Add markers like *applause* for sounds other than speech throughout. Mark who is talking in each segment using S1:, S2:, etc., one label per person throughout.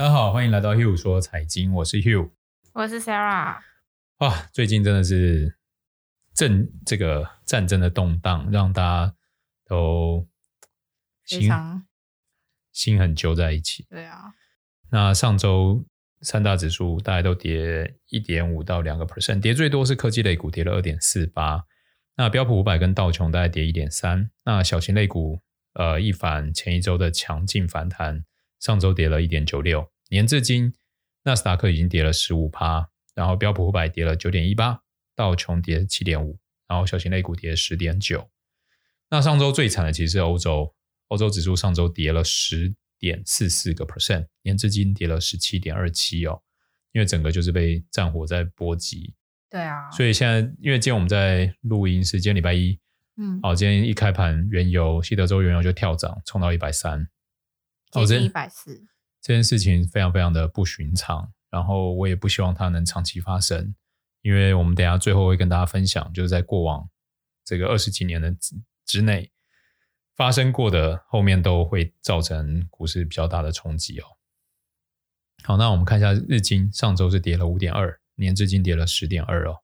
S1: 大家好，欢迎来到 Hugh 说财经，我是 Hugh，
S2: 我是 Sarah。
S1: 哇，最近真的是战这个战争的动荡，让大家都心
S2: 常
S1: 心很揪在一起。
S2: 对啊，
S1: 那上周三大指数大概都跌一点五到两个 percent，跌最多是科技类股跌了二点四八，那标普五百跟道琼大概跌一点三，那小型类股呃一反前一周的强劲反弹。上周跌了一点九六，年至今，纳斯达克已经跌了十五趴，然后标普五百跌了九点一八，道琼跌七点五，然后小型类股跌十点九。那上周最惨的其实是欧洲，欧洲指数上周跌了十点四四个 percent，年至今跌了十七点二七哦，因为整个就是被战火在波及。
S2: 对啊，
S1: 所以现在因为今天我们在录音时间礼拜一，嗯，好，今天一开盘原油西德州原油就跳涨，冲到一百三。
S2: 接近一百四，
S1: 这件事情非常非常的不寻常，然后我也不希望它能长期发生，因为我们等下最后会跟大家分享，就是在过往这个二十几年的之之内发生过的，后面都会造成股市比较大的冲击哦。好，那我们看一下日经，上周是跌了五点二，年至今跌了十点二哦。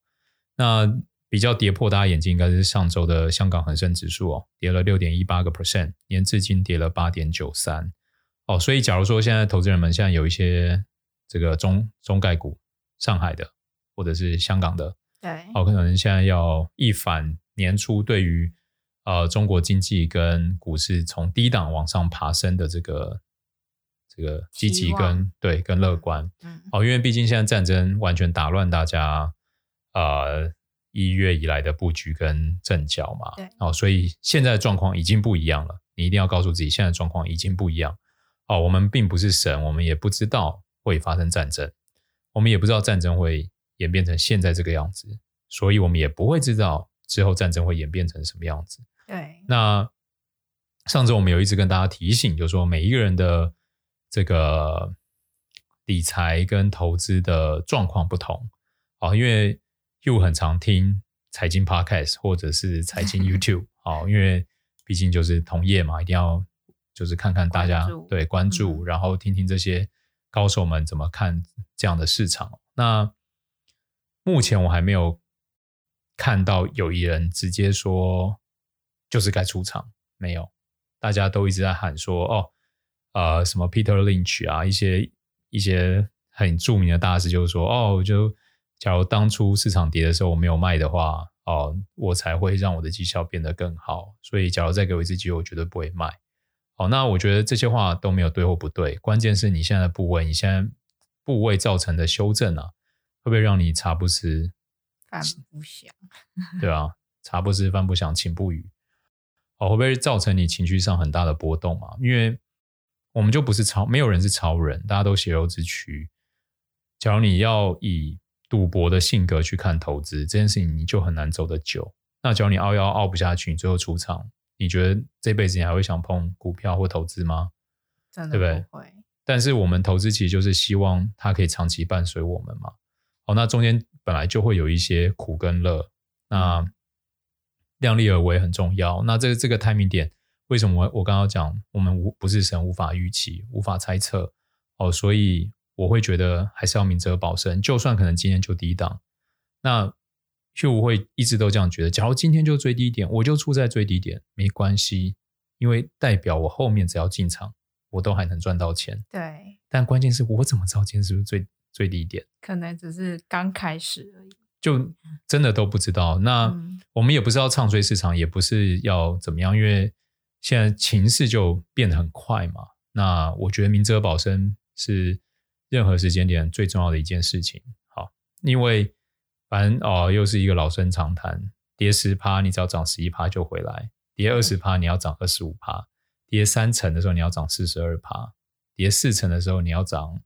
S1: 那比较跌破大家眼睛，应该是上周的香港恒生指数哦，跌了六点一八个 percent，年至今跌了八点九三。哦，所以假如说现在投资人们现在有一些这个中中概股，上海的或者是香港的，
S2: 对，
S1: 哦，可能现在要一反年初对于呃中国经济跟股市从低档往上爬升的这个这个积极跟对跟乐观，嗯，哦，因为毕竟现在战争完全打乱大家呃一月以来的布局跟阵脚嘛，对，哦，所以现在的状况已经不一样了，你一定要告诉自己，现在状况已经不一样。哦，我们并不是神，我们也不知道会发生战争，我们也不知道战争会演变成现在这个样子，所以我们也不会知道之后战争会演变成什么样子。
S2: 对。那
S1: 上周我们有一直跟大家提醒，就是说每一个人的这个理财跟投资的状况不同。啊，因为 Hugh 很常听财经 Podcast 或者是财经 *laughs* YouTube，好，因为毕竟就是同业嘛，一定要。就是看看大家关对关注，然后听听这些高手们怎么看这样的市场。嗯、那目前我还没有看到有一人直接说就是该出场，没有。大家都一直在喊说哦，呃，什么 Peter Lynch 啊，一些一些很著名的大师，就是说哦，就假如当初市场跌的时候我没有卖的话，哦，我才会让我的绩效变得更好。所以，假如再给我一次机会，我绝对不会卖。好，那我觉得这些话都没有对或不对，关键是你现在的部位，你现在部位造成的修正啊，会不会让你茶不思
S2: 饭不想？
S1: 对啊，茶不思饭不想寝不语。哦，会不会造成你情绪上很大的波动嘛？因为我们就不是超，没有人是超人，大家都血肉之躯。假如你要以赌博的性格去看投资这件事情，你就很难走得久。那假如你熬腰熬不下去，你最后出场。你觉得这辈子你还会想碰股票或投资吗？
S2: 真的不会。对不对？
S1: 但是我们投资其实就是希望它可以长期伴随我们嘛。哦，那中间本来就会有一些苦跟乐，那量力而为很重要。那这个这个 timing 点，为什么我我刚刚讲我们无不是神，无法预期，无法猜测哦，所以我会觉得还是要明哲保身，就算可能今天就低档，那。就我会一直都这样觉得，假如今天就最低点，我就处在最低点，没关系，因为代表我后面只要进场，我都还能赚到钱。
S2: 对，但
S1: 关键是我怎么知道今天是不是最最低点？
S2: 可能只是刚开始而已，
S1: 就真的都不知道。那我们也不是要唱衰市场，也不是要怎么样，因为现在情势就变得很快嘛。那我觉得明哲保身是任何时间点最重要的一件事情。好，因为。反正哦，又是一个老生常谈，跌十趴，你只要涨十一趴就回来；跌二十趴，你要涨二十五趴；跌三成的时候，你要涨四十二趴；跌四成的时候，你要涨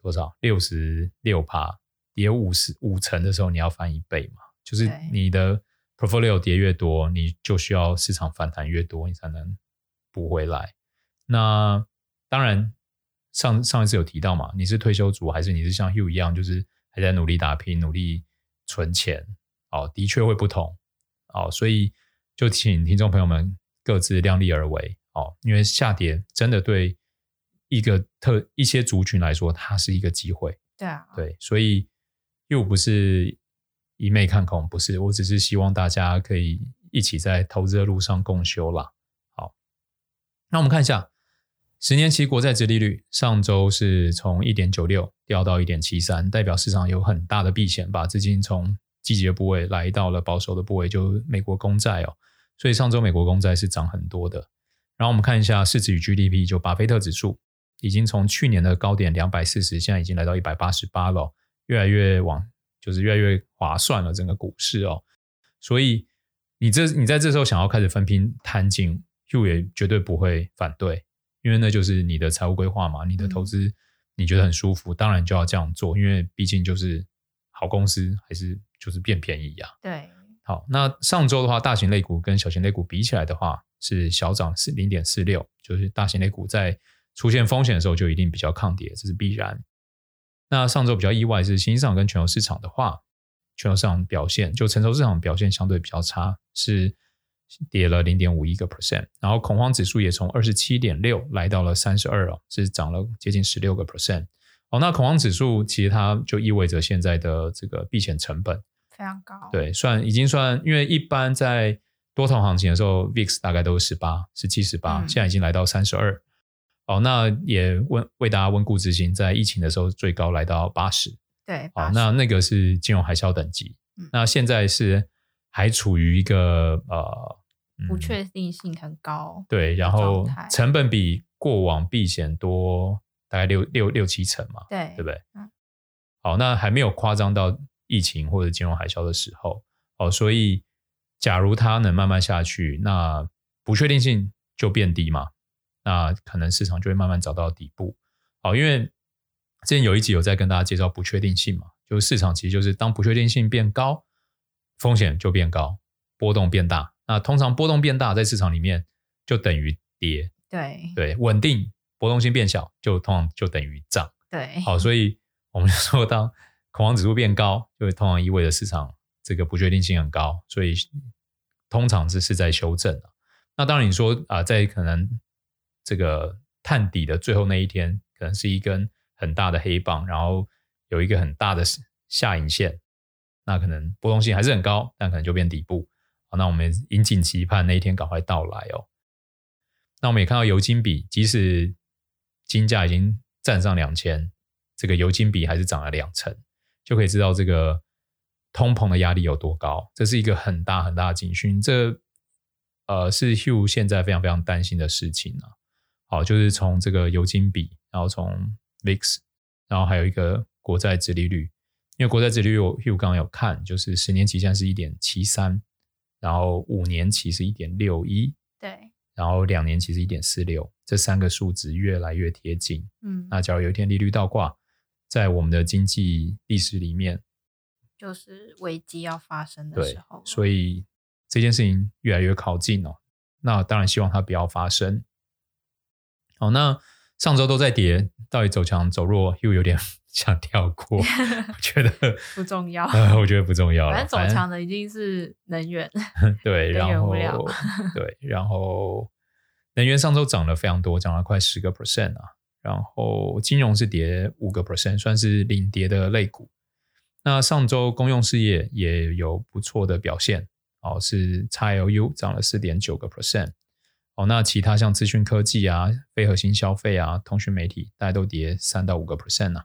S1: 多少？六十六趴；跌五十五成的时候，你要翻一倍嘛？就是你的 portfolio 跌越多，你就需要市场反弹越多，你才能补回来。那当然，上上一次有提到嘛，你是退休族还是你是像 Hugh 一样，就是。还在努力打拼，努力存钱，哦，的确会不同，哦，所以就请听众朋友们各自量力而为，哦，因为下跌真的对一个特一些族群来说，它是一个机会。
S2: 对啊，
S1: 对，所以又不是一昧看空，不是，我只是希望大家可以一起在投资的路上共修啦。好，那我们看一下十年期国债殖利率，上周是从一点九六掉到一点七三，代表市场有很大的避险，把资金从积极的部位来到了保守的部位，就美国公债哦。所以上周美国公债是涨很多的。然后我们看一下市值与 GDP，就巴菲特指数。已经从去年的高点两百四十，现在已经来到一百八十八了，越来越往就是越来越划算了整个股市哦。所以你这你在这时候想要开始分批摊进，Hugh 也绝对不会反对，因为那就是你的财务规划嘛，你的投资你觉得很舒服，当然就要这样做，因为毕竟就是好公司还是就是变便宜呀、啊。
S2: 对，
S1: 好，那上周的话，大型类股跟小型类股比起来的话，是小涨是零点四六，就是大型类股在。出现风险的时候就一定比较抗跌，这是必然。那上周比较意外是新兴市场跟全球市场的话，全球市场表现就成熟市场表现相对比较差，是跌了零点五一个 percent。然后恐慌指数也从二十七点六来到了三十二哦，是涨了接近十六个 percent。哦，那恐慌指数其实它就意味着现在的这个避险成本
S2: 非常高。
S1: 对，算已经算，因为一般在多头行情的时候，VIX 大概都是十八、十七、十八，现在已经来到三十二。哦，那也温为大家温故知新，在疫情的时候最高来到八十，
S2: 对，
S1: 哦，那那个是金融海啸等级，嗯，那现在是还处于一个呃
S2: 不确定性很高，
S1: 对，然后成本比过往避险多大概六六六七成嘛，
S2: 对，
S1: 对不对？
S2: 嗯，
S1: 好，那还没有夸张到疫情或者金融海啸的时候，哦，所以假如它能慢慢下去，那不确定性就变低嘛。那可能市场就会慢慢找到底部，好，因为之前有一集有在跟大家介绍不确定性嘛，就是市场其实就是当不确定性变高，风险就变高，波动变大。那通常波动变大，在市场里面就等于跌，
S2: 对
S1: 对，稳定波动性变小，就通常就等于涨，
S2: 对。
S1: 好，所以我们就说，当恐慌指数变高，就会通常意味着市场这个不确定性很高，所以通常是是在修正。那当然你说啊，在可能。这个探底的最后那一天，可能是一根很大的黑棒，然后有一个很大的下影线，那可能波动性还是很高，但可能就变底部。好，那我们引颈期盼那一天赶快到来哦。那我们也看到油金比，即使金价已经站上两千，这个油金比还是涨了两成，就可以知道这个通膨的压力有多高。这是一个很大很大的警讯，这呃是 Hugh 现在非常非常担心的事情啊。好，就是从这个油金比，然后从 VIX，然后还有一个国债殖利率，因为国债殖利率我 Hugh 刚刚有看，就是十年期现在是一点七三，然后五年期是一点六一，
S2: 对，
S1: 然后两年期是一点四六，这三个数值越来越贴近。
S2: 嗯，
S1: 那假如有一天利率倒挂，在我们的经济历史里面，
S2: 就是危机要发生的时候，
S1: 所以这件事情越来越靠近哦。那当然希望它不要发生。好，那上周都在跌，到底走强走弱又有点 *laughs* 想跳过，*laughs* 我觉得
S2: 不重要。
S1: 呃，我觉得不重要了。
S2: 反正走强的一定是能源，*laughs*
S1: 对，然后对，然后能源上周涨了非常多，涨了快十个 percent 啊。然后金融是跌五个 percent，算是领跌的类股。那上周公用事业也有不错的表现，哦，是 XLU 涨了四点九个 percent。哦，那其他像资讯科技啊、非核心消费啊、通讯媒体，大家都跌三到五个 percent 呢。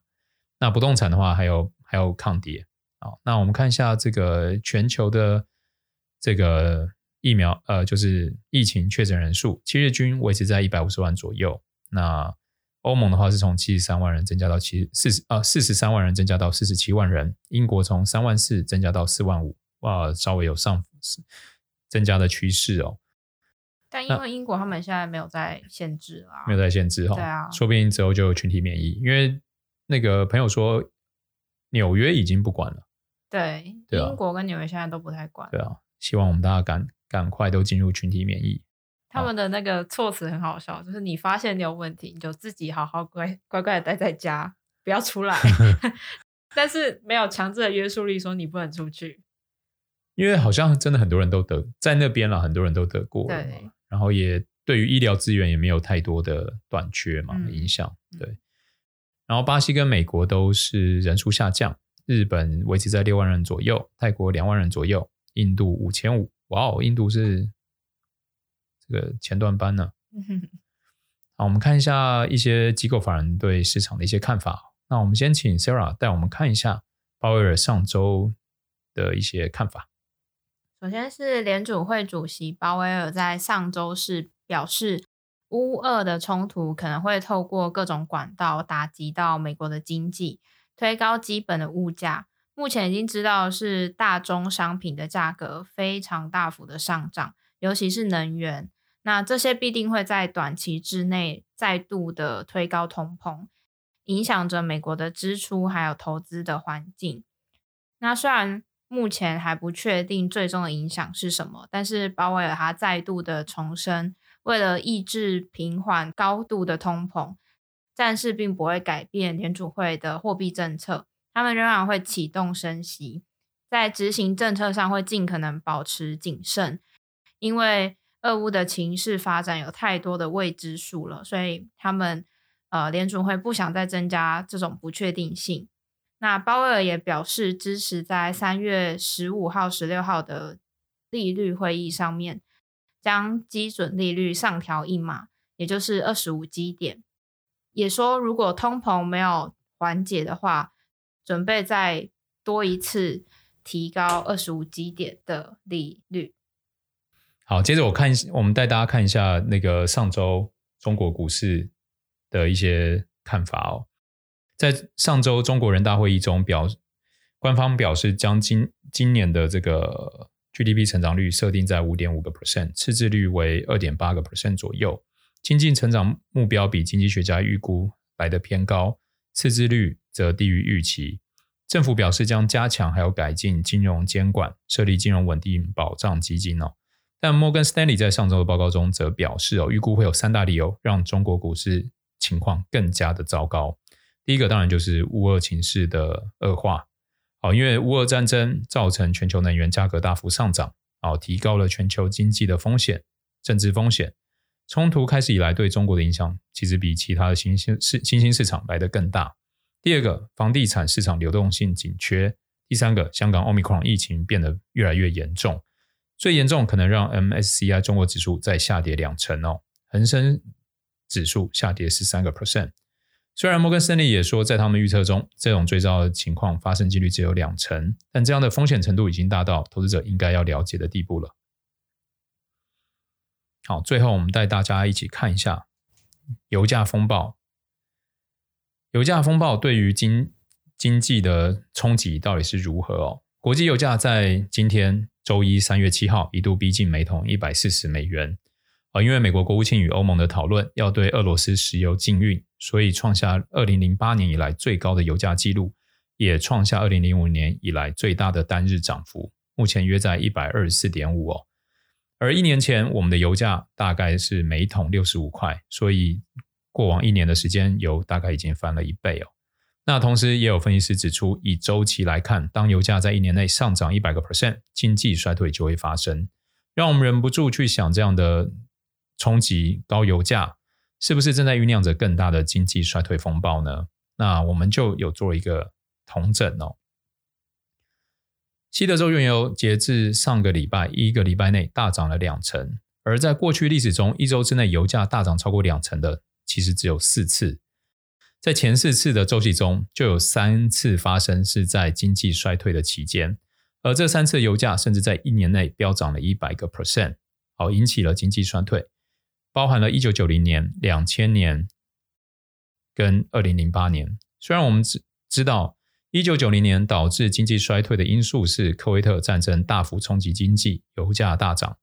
S1: 那不动产的话，还有还有抗跌。好，那我们看一下这个全球的这个疫苗，呃，就是疫情确诊人数，七日均维持在一百五十万左右。那欧盟的话是从七十三万人增加到七四十啊四十三万人增加到四十七万人。英国从三万四增加到四万五，哇，稍微有上增加的趋势哦。
S2: 但因为英国他们现在没有在限制啊，
S1: 没有在限制哈，
S2: 对啊，
S1: 说不定之后就有群体免疫。因为那个朋友说纽约已经不管了，
S2: 对，对啊，英国跟纽约现在都不太管，
S1: 对啊，希望我们大家赶赶快都进入群体免疫。
S2: 他们的那个措辞很好笑，就是你发现你有问题，你就自己好好乖乖乖的待在家，不要出来，*laughs* 但是没有强制的约束力，说你不能出去。
S1: 因为好像真的很多人都得在那边了，很多人都得过了。
S2: 对。
S1: 然后也对于医疗资源也没有太多的短缺嘛，影响。对。然后巴西跟美国都是人数下降，日本维持在六万人左右，泰国两万人左右，印度五千五。哇哦，印度是这个前段班呢。好，我们看一下一些机构法人对市场的一些看法。那我们先请 Sarah 带我们看一下鲍威尔上周的一些看法。
S2: 首先是联储会主席鲍威尔在上周是表示，乌俄的冲突可能会透过各种管道打击到美国的经济，推高基本的物价。目前已经知道是大宗商品的价格非常大幅的上涨，尤其是能源。那这些必定会在短期之内再度的推高通膨，影响着美国的支出还有投资的环境。那虽然目前还不确定最终的影响是什么，但是鲍威尔他再度的重申，为了抑制平缓高度的通膨，暂时并不会改变联储会的货币政策，他们仍然会启动升息，在执行政策上会尽可能保持谨慎，因为。俄乌的情势发展有太多的未知数了，所以他们呃联储会不想再增加这种不确定性。那鲍威尔也表示支持在三月十五号、十六号的利率会议上面将基准利率上调一码，也就是二十五基点。也说如果通膨没有缓解的话，准备再多一次提高二十五基点的利率。
S1: 好，接着我看，我们带大家看一下那个上周中国股市的一些看法哦。在上周中国人大会议中表，官方表示将今今年的这个 GDP 成长率设定在五点五个 percent，赤字率为二点八个 percent 左右。经济成长目标比经济学家预估来得偏高，赤字率则低于预期。政府表示将加强还有改进金融监管，设立金融稳定保障基金哦。但摩根斯丹利在上周的报告中则表示，哦，预估会有三大理由让中国股市情况更加的糟糕。第一个当然就是乌俄情势的恶化，好，因为乌俄战争造成全球能源价格大幅上涨，哦，提高了全球经济的风险、政治风险。冲突开始以来，对中国的影响其实比其他的新兴市新兴市场来得更大。第二个，房地产市场流动性紧缺。第三个，香港奥密克戎疫情变得越来越严重。最严重可能让 MSCI 中国指数再下跌两成哦，恒生指数下跌十三个 percent。虽然摩根斯丹利也说，在他们预测中，这种最糟的情况发生几率只有两成，但这样的风险程度已经大到投资者应该要了解的地步了。好，最后我们带大家一起看一下油价风暴。油价风暴对于经经济的冲击到底是如何哦？国际油价在今天。周一三月七号一度逼近每桶一百四十美元，啊，因为美国国务卿与欧盟的讨论要对俄罗斯石油禁运，所以创下二零零八年以来最高的油价纪录，也创下二零零五年以来最大的单日涨幅，目前约在一百二十四点五哦。而一年前我们的油价大概是每桶六十五块，所以过往一年的时间，油大概已经翻了一倍哦。那同时也有分析师指出，以周期来看，当油价在一年内上涨一百个 percent，经济衰退就会发生。让我们忍不住去想，这样的冲击高油价，是不是正在酝酿着更大的经济衰退风暴呢？那我们就有做一个统整哦。西德州原油截至上个礼拜一个礼拜内大涨了两成，而在过去历史中，一周之内油价大涨超过两成的，其实只有四次。在前四次的周期中，就有三次发生是在经济衰退的期间，而这三次油价甚至在一年内飙涨了一百个 percent，好，引起了经济衰退，包含了一九九零年、两千年跟二零零八年。虽然我们知知道一九九零年导致经济衰退的因素是科威特战争大幅冲击经济，油价大涨。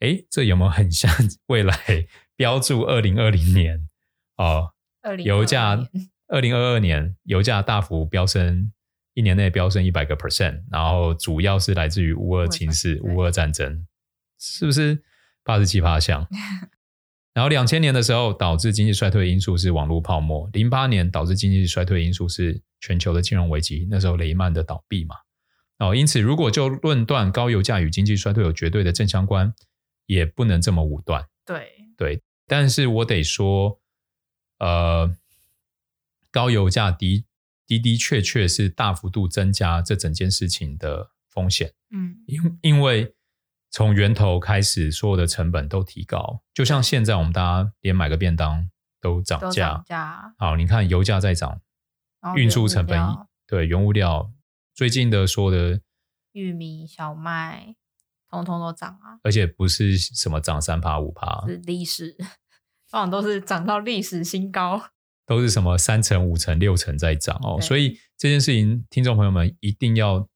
S1: 诶，这有没有很像 *laughs* 未来标注二零二零年？哦。油价二零二二年油价大幅飙升，一年内飙升一百个 percent，然后主要是来自于乌俄情势、乌俄战争，是不是八十七趴像？*laughs* 然后两千年的时候导致经济衰退的因素是网络泡沫，零八年导致经济衰退的因素是全球的金融危机，那时候雷曼的倒闭嘛。哦，因此如果就论断高油价与经济衰退有绝对的正相关，也不能这么武断。
S2: 对
S1: 对，但是我得说，呃，高油价的的的确确是大幅度增加这整件事情的风险。
S2: 嗯，
S1: 因因为从源头开始，所有的成本都提高，就像现在我们大家连买个便当都涨
S2: 价。涨价。
S1: 好，你看油价在涨，运输成本对原物料最近的说的
S2: 玉米、小麦，通通都涨啊！
S1: 而且不是什么涨三趴五趴，
S2: 是历史，往往都是涨到历史新高，
S1: 都是什么三成、五成、六成在涨哦。所以这件事情，听众朋友们一定要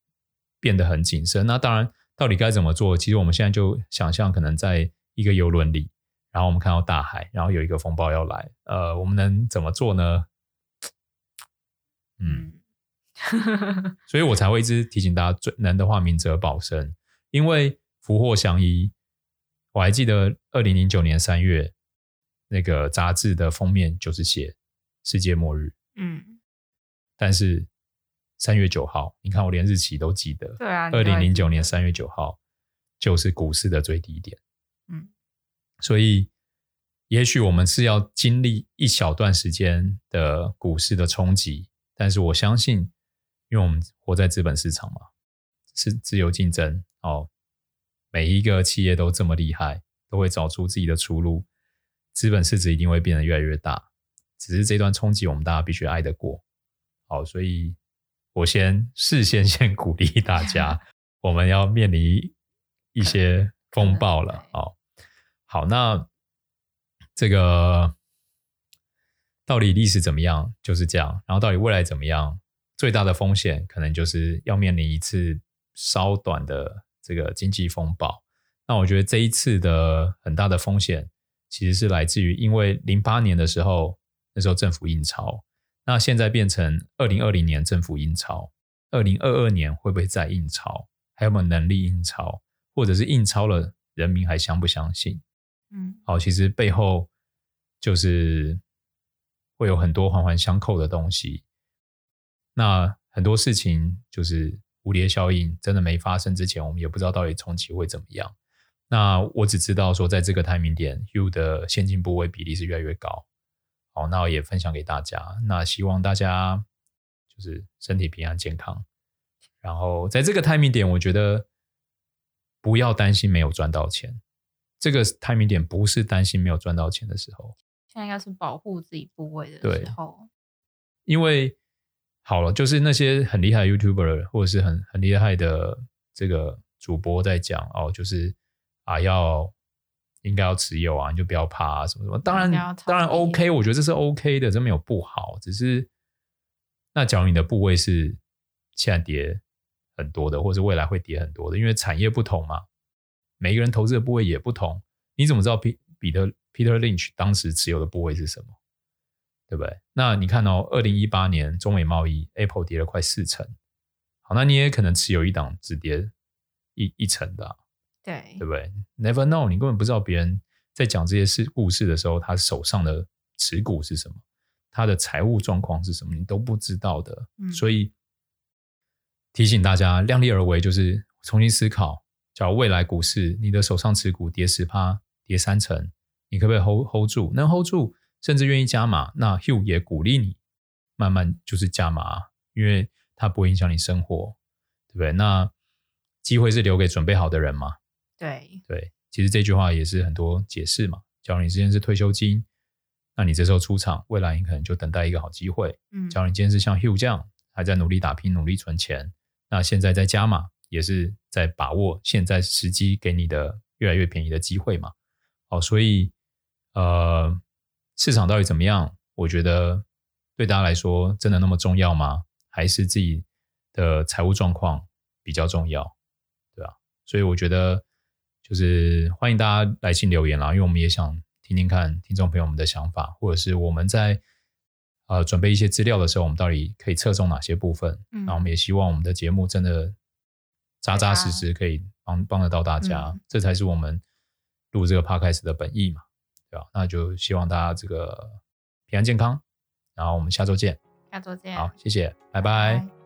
S1: 变得很谨慎。那当然，到底该怎么做？其实我们现在就想象，可能在一个游轮里，然后我们看到大海，然后有一个风暴要来，呃，我们能怎么做呢？嗯。所以我才会一直提醒大家，最能的话，明哲保身。因为福祸相依，我还记得二零零九年三月那个杂志的封面就是写世界末日。
S2: 嗯，
S1: 但是三月九号，你看我连日期都记得。
S2: 对啊，
S1: 二零零九年三月九号就是股市的最低点。
S2: 嗯，
S1: 所以也许我们是要经历一小段时间的股市的冲击，但是我相信。因为我们活在资本市场嘛，是自由竞争哦。每一个企业都这么厉害，都会找出自己的出路，资本市值一定会变得越来越大。只是这段冲击，我们大家必须挨得过。好，所以我先事先 *laughs* 先鼓励大家，我们要面临一些风暴了。哦，好，那这个到底历史怎么样？就是这样。然后到底未来怎么样？最大的风险可能就是要面临一次稍短的这个经济风暴。那我觉得这一次的很大的风险其实是来自于，因为零八年的时候那时候政府印钞，那现在变成二零二零年政府印钞，二零二二年会不会再印钞？还有没有能力印钞？或者是印钞了，人民还相不相信？
S2: 嗯，
S1: 好，其实背后就是会有很多环环相扣的东西。那很多事情就是蝴蝶效应，真的没发生之前，我们也不知道到底重启会怎么样。那我只知道说，在这个 timing 点，Hugh 的现金部位比例是越来越高。好，那我也分享给大家。那希望大家就是身体平安健康。然后在这个 timing 点，我觉得不要担心没有赚到钱。这个 timing 点不是担心没有赚到钱的时候，
S2: 现在应该是保护自己部位的时候，
S1: 因为。好了，就是那些很厉害的 YouTuber 或者是很很厉害的这个主播在讲哦，就是啊，要应该要持有啊，你就不要怕啊，什么什么。当然，当然 OK，我觉得这是 OK 的，这没有不好。只是那假如你的部位是现在跌很多的，或者未来会跌很多的，因为产业不同嘛，每个人投资的部位也不同。你怎么知道彼彼得 Peter Lynch 当时持有的部位是什么？对不对？那你看哦，二零一八年中美贸易，Apple 跌了快四成。好，那你也可能持有一档只跌一一成的啊，
S2: 对，
S1: 对不对？Never know，你根本不知道别人在讲这些事故事的时候，他手上的持股是什么，他的财务状况是什么，你都不知道的。
S2: 嗯，
S1: 所以提醒大家量力而为，就是重新思考，假如未来股市你的手上持股跌十趴、跌三成，你可不可以 hold hold 住？能 hold 住？甚至愿意加码，那 Hugh 也鼓励你慢慢就是加码，因为它不会影响你生活，对不对？那机会是留给准备好的人嘛？
S2: 对
S1: 对，其实这句话也是很多解释嘛。假如你之前是退休金，那你这时候出场，未来你可能就等待一个好机会。
S2: 嗯，
S1: 假如你今天是像 Hugh 这样还在努力打拼、努力存钱，那现在在加码，也是在把握现在时机给你的越来越便宜的机会嘛。好，所以呃。市场到底怎么样？我觉得对大家来说真的那么重要吗？还是自己的财务状况比较重要？对吧？所以我觉得就是欢迎大家来信留言啦，因为我们也想听听看听众朋友们的想法，或者是我们在呃准备一些资料的时候，我们到底可以侧重哪些部分？嗯，那我们也希望我们的节目真的扎扎实实可以帮帮得到大家，嗯，这才是我们录这个 podcast 的本意嘛。对吧？那就希望大家这个平安健康，然后我们下周见。
S2: 下周见。
S1: 好，谢谢，拜拜。拜拜。